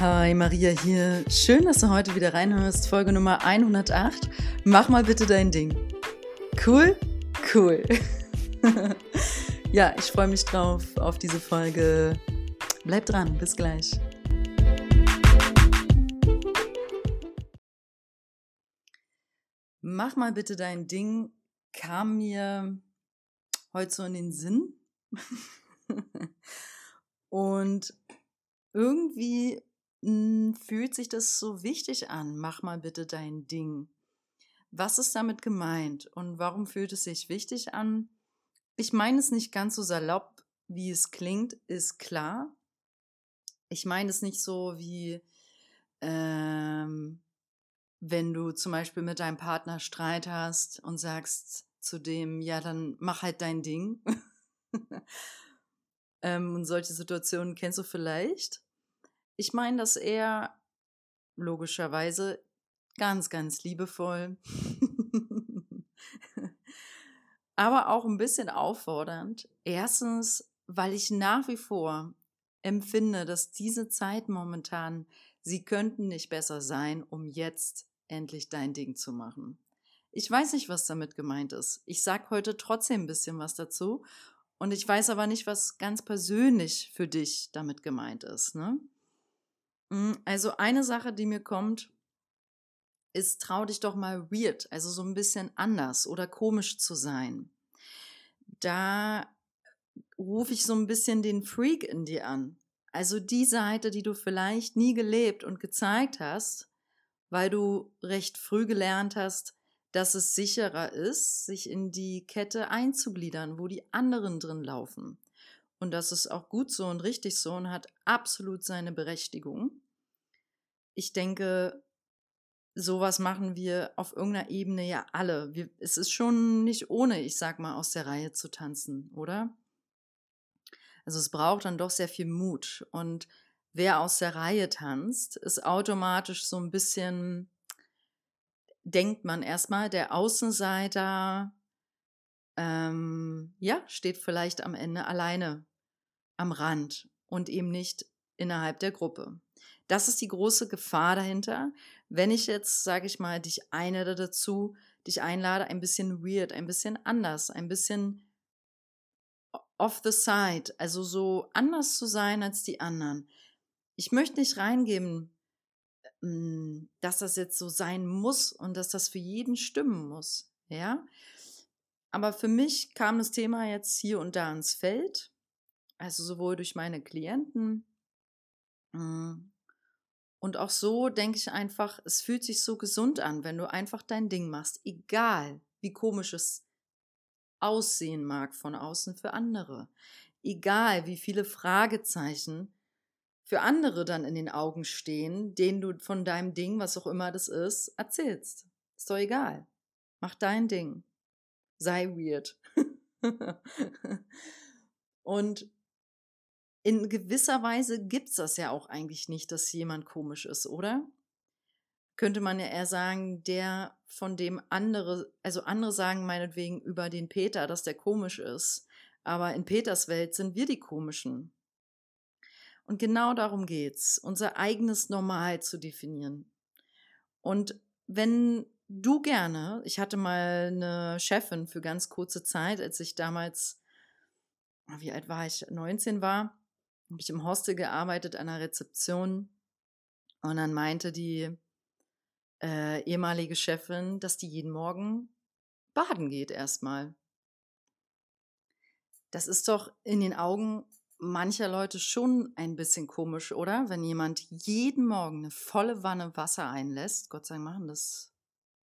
Hi, Maria hier. Schön, dass du heute wieder reinhörst. Folge Nummer 108. Mach mal bitte dein Ding. Cool? Cool. ja, ich freue mich drauf auf diese Folge. Bleib dran, bis gleich. Mach mal bitte dein Ding kam mir heute so in den Sinn. Und irgendwie fühlt sich das so wichtig an. Mach mal bitte dein Ding. Was ist damit gemeint und warum fühlt es sich wichtig an? Ich meine es nicht ganz so salopp, wie es klingt, ist klar. Ich meine es nicht so wie, ähm, wenn du zum Beispiel mit deinem Partner Streit hast und sagst zu dem, ja, dann mach halt dein Ding. ähm, und solche Situationen kennst du vielleicht. Ich meine das eher logischerweise ganz, ganz liebevoll, aber auch ein bisschen auffordernd. Erstens, weil ich nach wie vor empfinde, dass diese Zeit momentan, sie könnten nicht besser sein, um jetzt endlich dein Ding zu machen. Ich weiß nicht, was damit gemeint ist. Ich sage heute trotzdem ein bisschen was dazu und ich weiß aber nicht, was ganz persönlich für dich damit gemeint ist. Ne? Hm, also eine Sache, die mir kommt, ist, trau dich doch mal weird, also so ein bisschen anders oder komisch zu sein. Da rufe ich so ein bisschen den Freak in dir an. Also die Seite, die du vielleicht nie gelebt und gezeigt hast, weil du recht früh gelernt hast, dass es sicherer ist, sich in die Kette einzugliedern, wo die anderen drin laufen. Und das ist auch gut so und richtig so und hat absolut seine Berechtigung. Ich denke, sowas machen wir auf irgendeiner Ebene ja alle. Wir, es ist schon nicht ohne, ich sag mal, aus der Reihe zu tanzen, oder? Also es braucht dann doch sehr viel Mut. Und wer aus der Reihe tanzt, ist automatisch so ein bisschen, denkt man erstmal, der Außenseiter, ähm, ja, steht vielleicht am Ende alleine am Rand und eben nicht innerhalb der Gruppe. Das ist die große Gefahr dahinter. Wenn ich jetzt, sage ich mal, dich einlade dazu, dich einlade, ein bisschen weird, ein bisschen anders, ein bisschen off the side, also so anders zu sein als die anderen. Ich möchte nicht reingeben, hm, dass das jetzt so sein muss und dass das für jeden stimmen muss, ja. Aber für mich kam das Thema jetzt hier und da ins Feld also sowohl durch meine Klienten. Hm, und auch so denke ich einfach, es fühlt sich so gesund an, wenn du einfach dein Ding machst, egal wie komisch es aussehen mag von außen für andere. Egal wie viele Fragezeichen für andere dann in den Augen stehen, denen du von deinem Ding, was auch immer das ist, erzählst. Ist doch egal. Mach dein Ding. Sei weird. und in gewisser Weise gibt es das ja auch eigentlich nicht, dass jemand komisch ist, oder? Könnte man ja eher sagen, der von dem andere, also andere sagen meinetwegen über den Peter, dass der komisch ist. Aber in Peters Welt sind wir die komischen. Und genau darum geht's, unser eigenes Normal zu definieren. Und wenn du gerne, ich hatte mal eine Chefin für ganz kurze Zeit, als ich damals, wie alt war ich, 19 war, habe ich im Hostel gearbeitet an der Rezeption und dann meinte die äh, ehemalige Chefin, dass die jeden Morgen baden geht erstmal. Das ist doch in den Augen mancher Leute schon ein bisschen komisch, oder? Wenn jemand jeden Morgen eine volle Wanne Wasser einlässt. Gott sei Dank machen das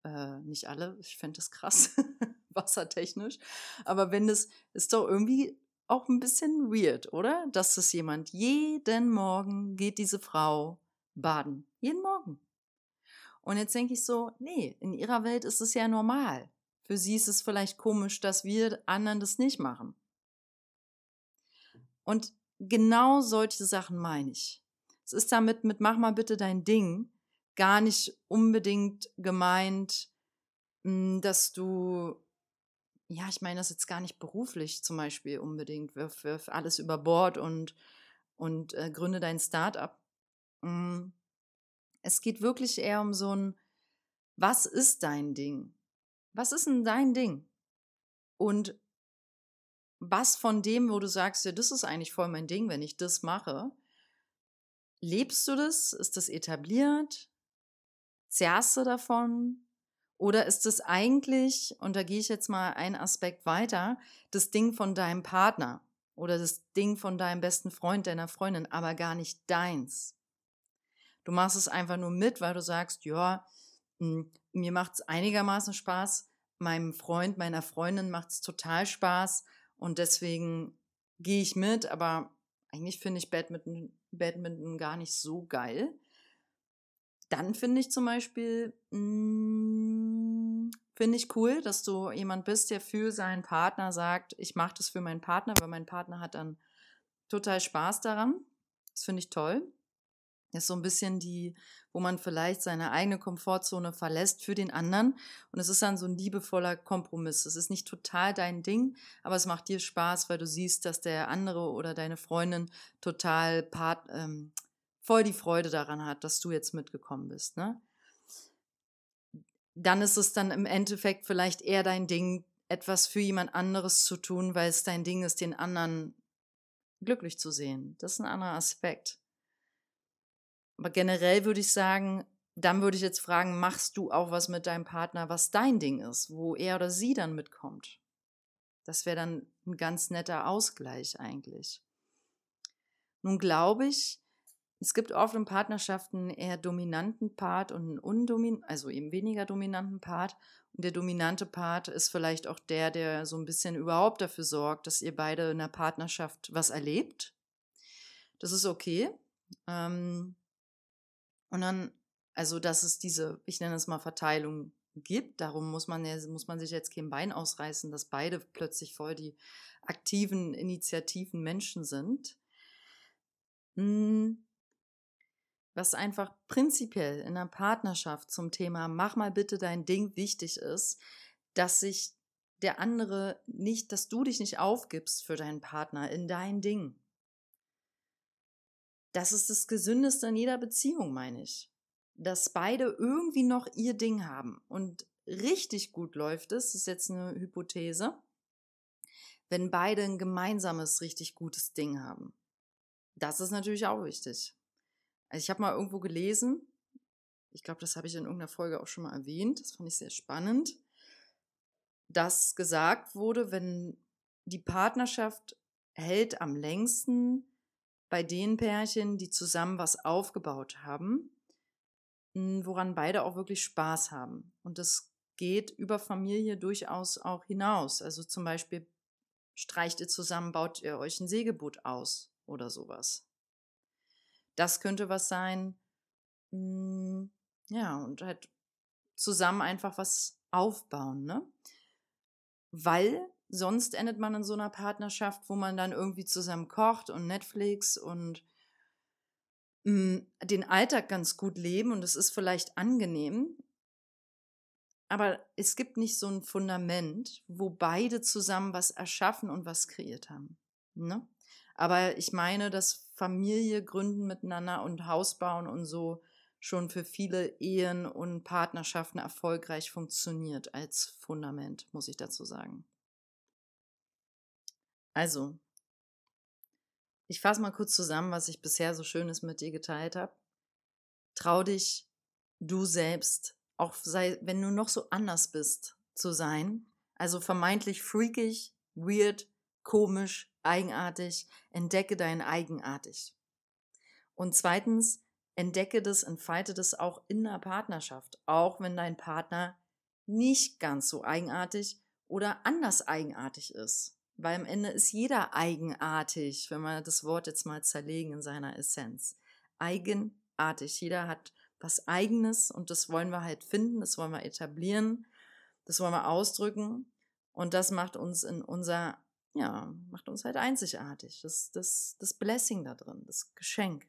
äh, nicht alle. Ich fände das krass, wassertechnisch. Aber wenn das ist doch irgendwie auch ein bisschen weird, oder? Dass das jemand jeden Morgen geht diese Frau baden. Jeden Morgen. Und jetzt denke ich so, nee, in ihrer Welt ist es ja normal. Für sie ist es vielleicht komisch, dass wir anderen das nicht machen. Und genau solche Sachen meine ich. Es ist damit mit mach mal bitte dein Ding gar nicht unbedingt gemeint, hm, dass du ja, ich meine das jetzt gar nicht beruflich zum Beispiel unbedingt, wirf, wirf alles über Bord und, und äh, gründe dein Start-up. Mm, es geht wirklich eher um so ein, was ist dein Ding? Was ist denn dein Ding? Und was von dem, wo du sagst, ja, das ist eigentlich voll mein Ding, wenn ich das mache, lebst du das? Ist das etabliert? Zerrst du davon? Oder ist es eigentlich, und da gehe ich jetzt mal einen Aspekt weiter, das Ding von deinem Partner oder das Ding von deinem besten Freund, deiner Freundin, aber gar nicht deins? Du machst es einfach nur mit, weil du sagst, ja, hm, mir macht es einigermaßen Spaß, meinem Freund, meiner Freundin macht es total Spaß und deswegen gehe ich mit, aber eigentlich finde ich Badminton, Badminton gar nicht so geil. Dann finde ich zum Beispiel, hm, finde ich cool, dass du jemand bist, der für seinen Partner sagt, ich mache das für meinen Partner, weil mein Partner hat dann total Spaß daran. Das finde ich toll. Das ist so ein bisschen die, wo man vielleicht seine eigene Komfortzone verlässt für den anderen. Und es ist dann so ein liebevoller Kompromiss. Es ist nicht total dein Ding, aber es macht dir Spaß, weil du siehst, dass der andere oder deine Freundin total part, ähm, voll die Freude daran hat, dass du jetzt mitgekommen bist. Ne? Dann ist es dann im Endeffekt vielleicht eher dein Ding, etwas für jemand anderes zu tun, weil es dein Ding ist, den anderen glücklich zu sehen. Das ist ein anderer Aspekt. Aber generell würde ich sagen, dann würde ich jetzt fragen, machst du auch was mit deinem Partner, was dein Ding ist, wo er oder sie dann mitkommt? Das wäre dann ein ganz netter Ausgleich eigentlich. Nun glaube ich, es gibt oft in Partnerschaften eher dominanten Part und einen undomin also eben weniger dominanten Part. Und der dominante Part ist vielleicht auch der, der so ein bisschen überhaupt dafür sorgt, dass ihr beide in der Partnerschaft was erlebt. Das ist okay. Ähm, und dann, also dass es diese, ich nenne es mal Verteilung gibt, darum muss man, muss man sich jetzt kein Bein ausreißen, dass beide plötzlich voll die aktiven, initiativen Menschen sind. Hm, was einfach prinzipiell in einer Partnerschaft zum Thema mach mal bitte dein Ding wichtig ist, dass sich der andere nicht, dass du dich nicht aufgibst für deinen Partner in dein Ding. Das ist das Gesündeste in jeder Beziehung, meine ich. Dass beide irgendwie noch ihr Ding haben. Und richtig gut läuft es, ist jetzt eine Hypothese, wenn beide ein gemeinsames, richtig gutes Ding haben. Das ist natürlich auch wichtig. Also ich habe mal irgendwo gelesen, ich glaube, das habe ich in irgendeiner Folge auch schon mal erwähnt, das fand ich sehr spannend, dass gesagt wurde, wenn die Partnerschaft hält am längsten, bei den Pärchen, die zusammen was aufgebaut haben, hm, woran beide auch wirklich Spaß haben. Und das geht über Familie durchaus auch hinaus. Also zum Beispiel streicht ihr zusammen, baut ihr euch ein Segelboot aus oder sowas. Das könnte was sein. Hm, ja, und halt zusammen einfach was aufbauen, ne? Weil sonst endet man in so einer Partnerschaft, wo man dann irgendwie zusammen kocht und Netflix und mh, mm, den Alltag ganz gut leben und es ist vielleicht angenehm. Aber es gibt nicht so ein Fundament, wo beide zusammen was erschaffen und was kreiert haben. Ne? Aber ich meine, dass Familie gründen miteinander und Haus bauen und so schon für viele Ehen und Partnerschaften erfolgreich funktioniert als Fundament, muss ich dazu sagen. Also, ich fasse mal kurz zusammen, was ich bisher so Schönes mit dir geteilt habe. Trau dich, du selbst, auch sei, wenn du noch so anders bist, zu sein. Also vermeintlich freakig, weird, komisch, eigenartig. Entdecke dein Eigenartig. Und zweitens, entdecke das, entfalte das auch in der Partnerschaft, auch wenn dein Partner nicht ganz so eigenartig oder anders eigenartig ist. Weil am Ende ist jeder eigenartig, wenn wir das Wort jetzt mal zerlegen in seiner Essenz. Eigenartig. Jeder hat was Eigenes und das wollen wir halt finden, das wollen wir etablieren, das wollen wir ausdrücken und das macht uns in unser, ja, macht uns halt einzigartig. Das, das, das Blessing da drin, das Geschenk.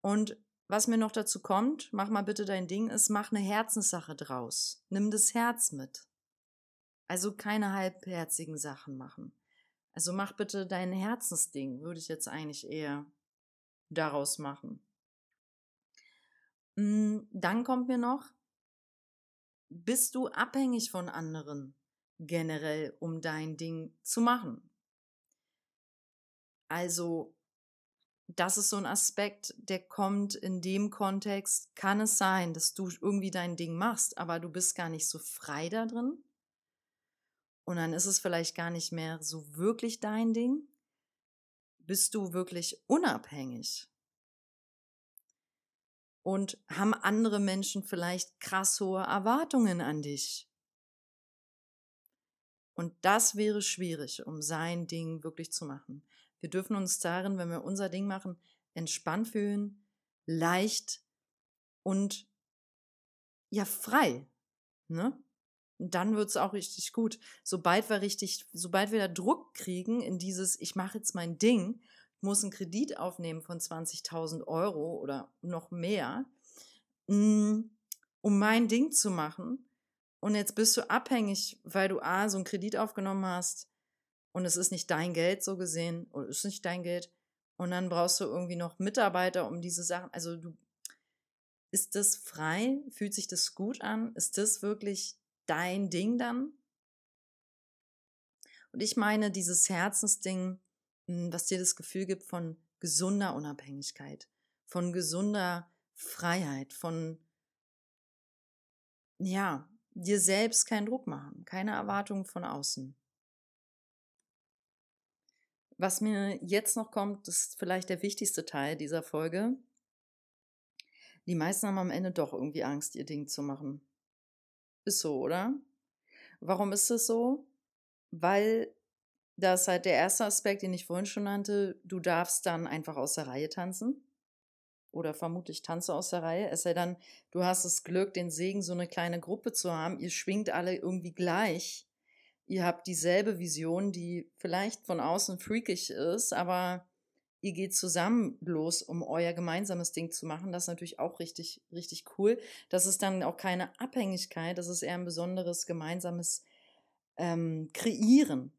Und was mir noch dazu kommt, mach mal bitte dein Ding, ist, mach eine Herzenssache draus. Nimm das Herz mit. Also keine halbherzigen Sachen machen. Also mach bitte dein Herzensding, würde ich jetzt eigentlich eher daraus machen. Mm, dann kommt mir noch, bist du abhängig von anderen generell, um dein Ding zu machen? Also, das ist so ein Aspekt, der kommt in dem Kontext, kann es sein, dass du irgendwie dein Ding machst, aber du bist gar nicht so frei da drin. Und dann ist es vielleicht gar nicht mehr so wirklich dein Ding. Bist du wirklich unabhängig? Und haben andere Menschen vielleicht krass hohe Erwartungen an dich? Und das wäre schwierig, um sein Ding wirklich zu machen. Wir dürfen uns darin, wenn wir unser Ding machen, entspannt fühlen, leicht und ja frei. Ne? Und dann wird es auch richtig gut. Sobald wir richtig, sobald wir da Druck kriegen in dieses, ich mache jetzt mein Ding, muss einen Kredit aufnehmen von 20.000 Euro oder noch mehr, mm, um mein Ding zu machen. Und jetzt bist du abhängig, weil du A, so einen Kredit aufgenommen hast, und es ist nicht dein Geld so gesehen, oder ist nicht dein Geld. Und dann brauchst du irgendwie noch Mitarbeiter, um diese Sachen, also du, ist das frei? Fühlt sich das gut an? Ist das wirklich dein Ding dann? Und ich meine dieses Herzensding, hm, was dir das Gefühl gibt von gesunder Unabhängigkeit, von gesunder Freiheit, von, ja, dir selbst keinen Druck machen, keine Erwartungen von außen. Was mir jetzt noch kommt, ist vielleicht der wichtigste Teil dieser Folge. Die meisten haben am Ende doch irgendwie Angst, ihr Ding zu machen. Ist so, oder? Warum ist das so? Weil das halt der erste Aspekt, den ich vorhin schon nannte, du darfst dann einfach aus der Reihe tanzen. Oder vermutlich tanze aus der Reihe. Es sei dann, du hast das Glück, den Segen, so eine kleine Gruppe zu haben. Ihr schwingt alle irgendwie gleich ihr habt dieselbe Vision, die vielleicht von außen freakig ist, aber ihr geht zusammen bloß, um euer gemeinsames Ding zu machen. Das ist natürlich auch richtig, richtig cool. Das ist dann auch keine Abhängigkeit, das ist eher ein besonderes gemeinsames ähm, Kreieren.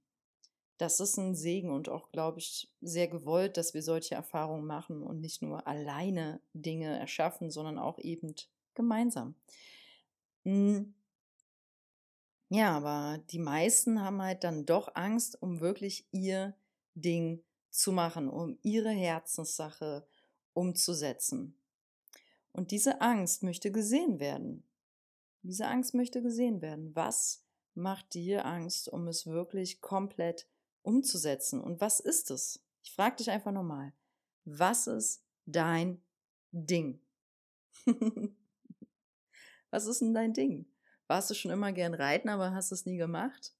Das ist ein Segen und auch, glaube ich, sehr gewollt, dass wir solche Erfahrungen machen und nicht nur alleine Dinge erschaffen, sondern auch eben gemeinsam. Hm. Ja, aber die meisten haben halt dann doch Angst, um wirklich ihr Ding zu machen, um ihre Herzenssache umzusetzen. Und diese Angst möchte gesehen werden. Diese Angst möchte gesehen werden. Was macht dir Angst, um es wirklich komplett umzusetzen? Und was ist es? Ich frage dich einfach nochmal. Was ist dein Ding? was ist denn dein Ding? Warst du schon immer gern reiten, aber hast es nie gemacht?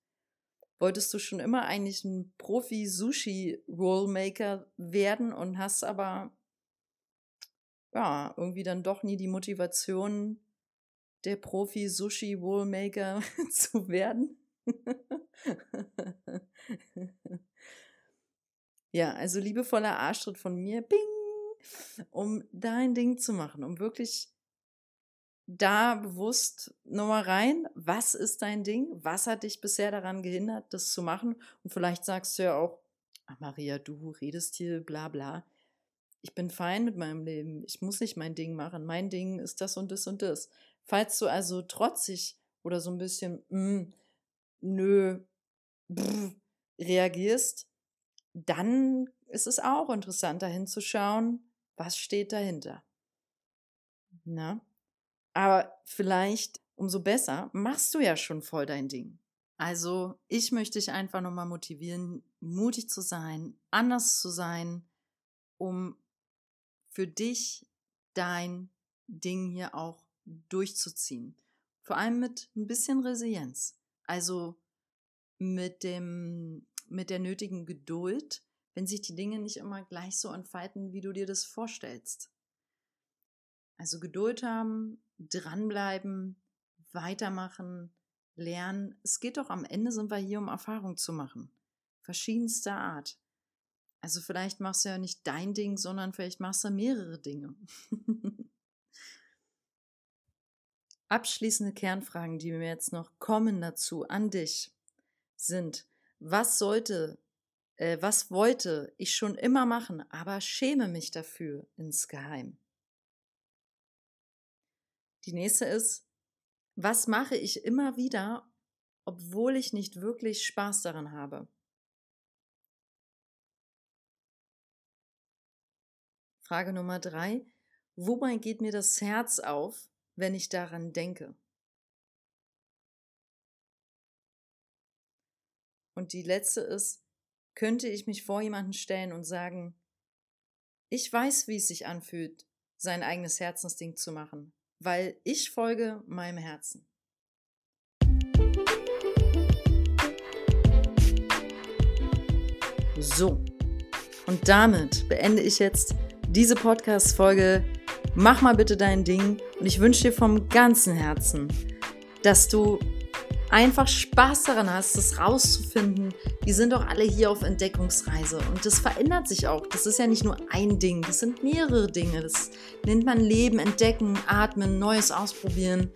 Wolltest du schon immer eigentlich ein Profi-Sushi-Rollmaker werden und hast aber ja, irgendwie dann doch nie die Motivation, der Profi-Sushi-Rollmaker zu werden? Ja, also liebevoller Arschtritt von mir, bing, um dein Ding zu machen, um wirklich da bewusst nochmal rein, was ist dein Ding? Was hat dich bisher daran gehindert, das zu machen? Und vielleicht sagst du ja auch, ach Maria, du redest hier bla bla. Ich bin fein mit meinem Leben. Ich muss nicht mein Ding machen. Mein Ding ist das und das und das. Falls du also trotzig oder so ein bisschen, mm, nö, brr, reagierst, dann ist es auch interessant, dahin zu schauen, was steht dahinter. Na? Aber vielleicht, umso besser, machst du ja schon voll dein Ding. Also, ich möchte dich einfach nochmal motivieren, mutig zu sein, anders zu sein, um für dich dein Ding hier auch durchzuziehen. Vor allem mit ein bisschen Resilienz. Also mit dem, mit der nötigen Geduld, wenn sich die Dinge nicht immer gleich so entfalten, wie du dir das vorstellst. Also Geduld haben, dranbleiben, weitermachen, lernen. Es geht doch am Ende sind wir hier, um Erfahrung zu machen. Verschiedenster Art. Also vielleicht machst du ja nicht dein Ding, sondern vielleicht machst du mehrere Dinge. Abschließende Kernfragen, die mir jetzt noch kommen dazu an dich, sind, was sollte äh, was wollte ich schon immer machen, aber schäme mich dafür insgeheim. Die nächste ist, was mache ich immer wieder, obwohl ich nicht wirklich Spaß daran habe? Frage Nummer drei, wobei geht mir das Herz auf, wenn ich daran denke? Und die letzte ist, könnte ich mich vor jemanden stellen und sagen, ich weiß, wie es sich anfühlt, sein eigenes Herzensding zu machen, weil ich folge meinem Herzen. So, und damit beende ich jetzt diese Podcast-Folge. Mach mal bitte dein Ding und ich wünsche dir vom ganzen Herzen, dass du einfach Spaß daran hast, das rauszufinden. Wir sind doch alle hier auf Entdeckungsreise und das verändert sich auch. Das ist ja nicht nur ein Ding, das sind mehrere Dinge. Das nennt man Leben, Entdecken, Atmen, Neues ausprobieren,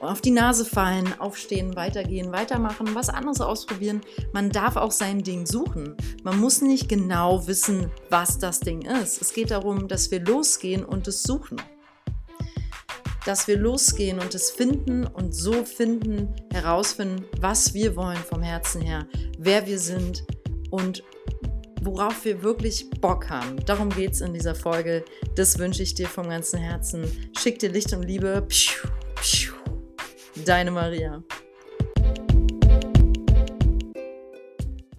auf die Nase fallen, aufstehen, weitergehen, weitermachen, was anderes ausprobieren. Man darf auch sein Ding suchen. Man muss nicht genau wissen, was das Ding ist. Es geht darum, dass wir losgehen und es suchen dass wir losgehen und es finden und so finden, herausfinden, was wir wollen vom Herzen her, wer wir sind und worauf wir wirklich Bock haben. Darum geht es in dieser Folge. Das wünsche ich dir vom ganzen Herzen. Schick dir Licht und Liebe. Deine Maria.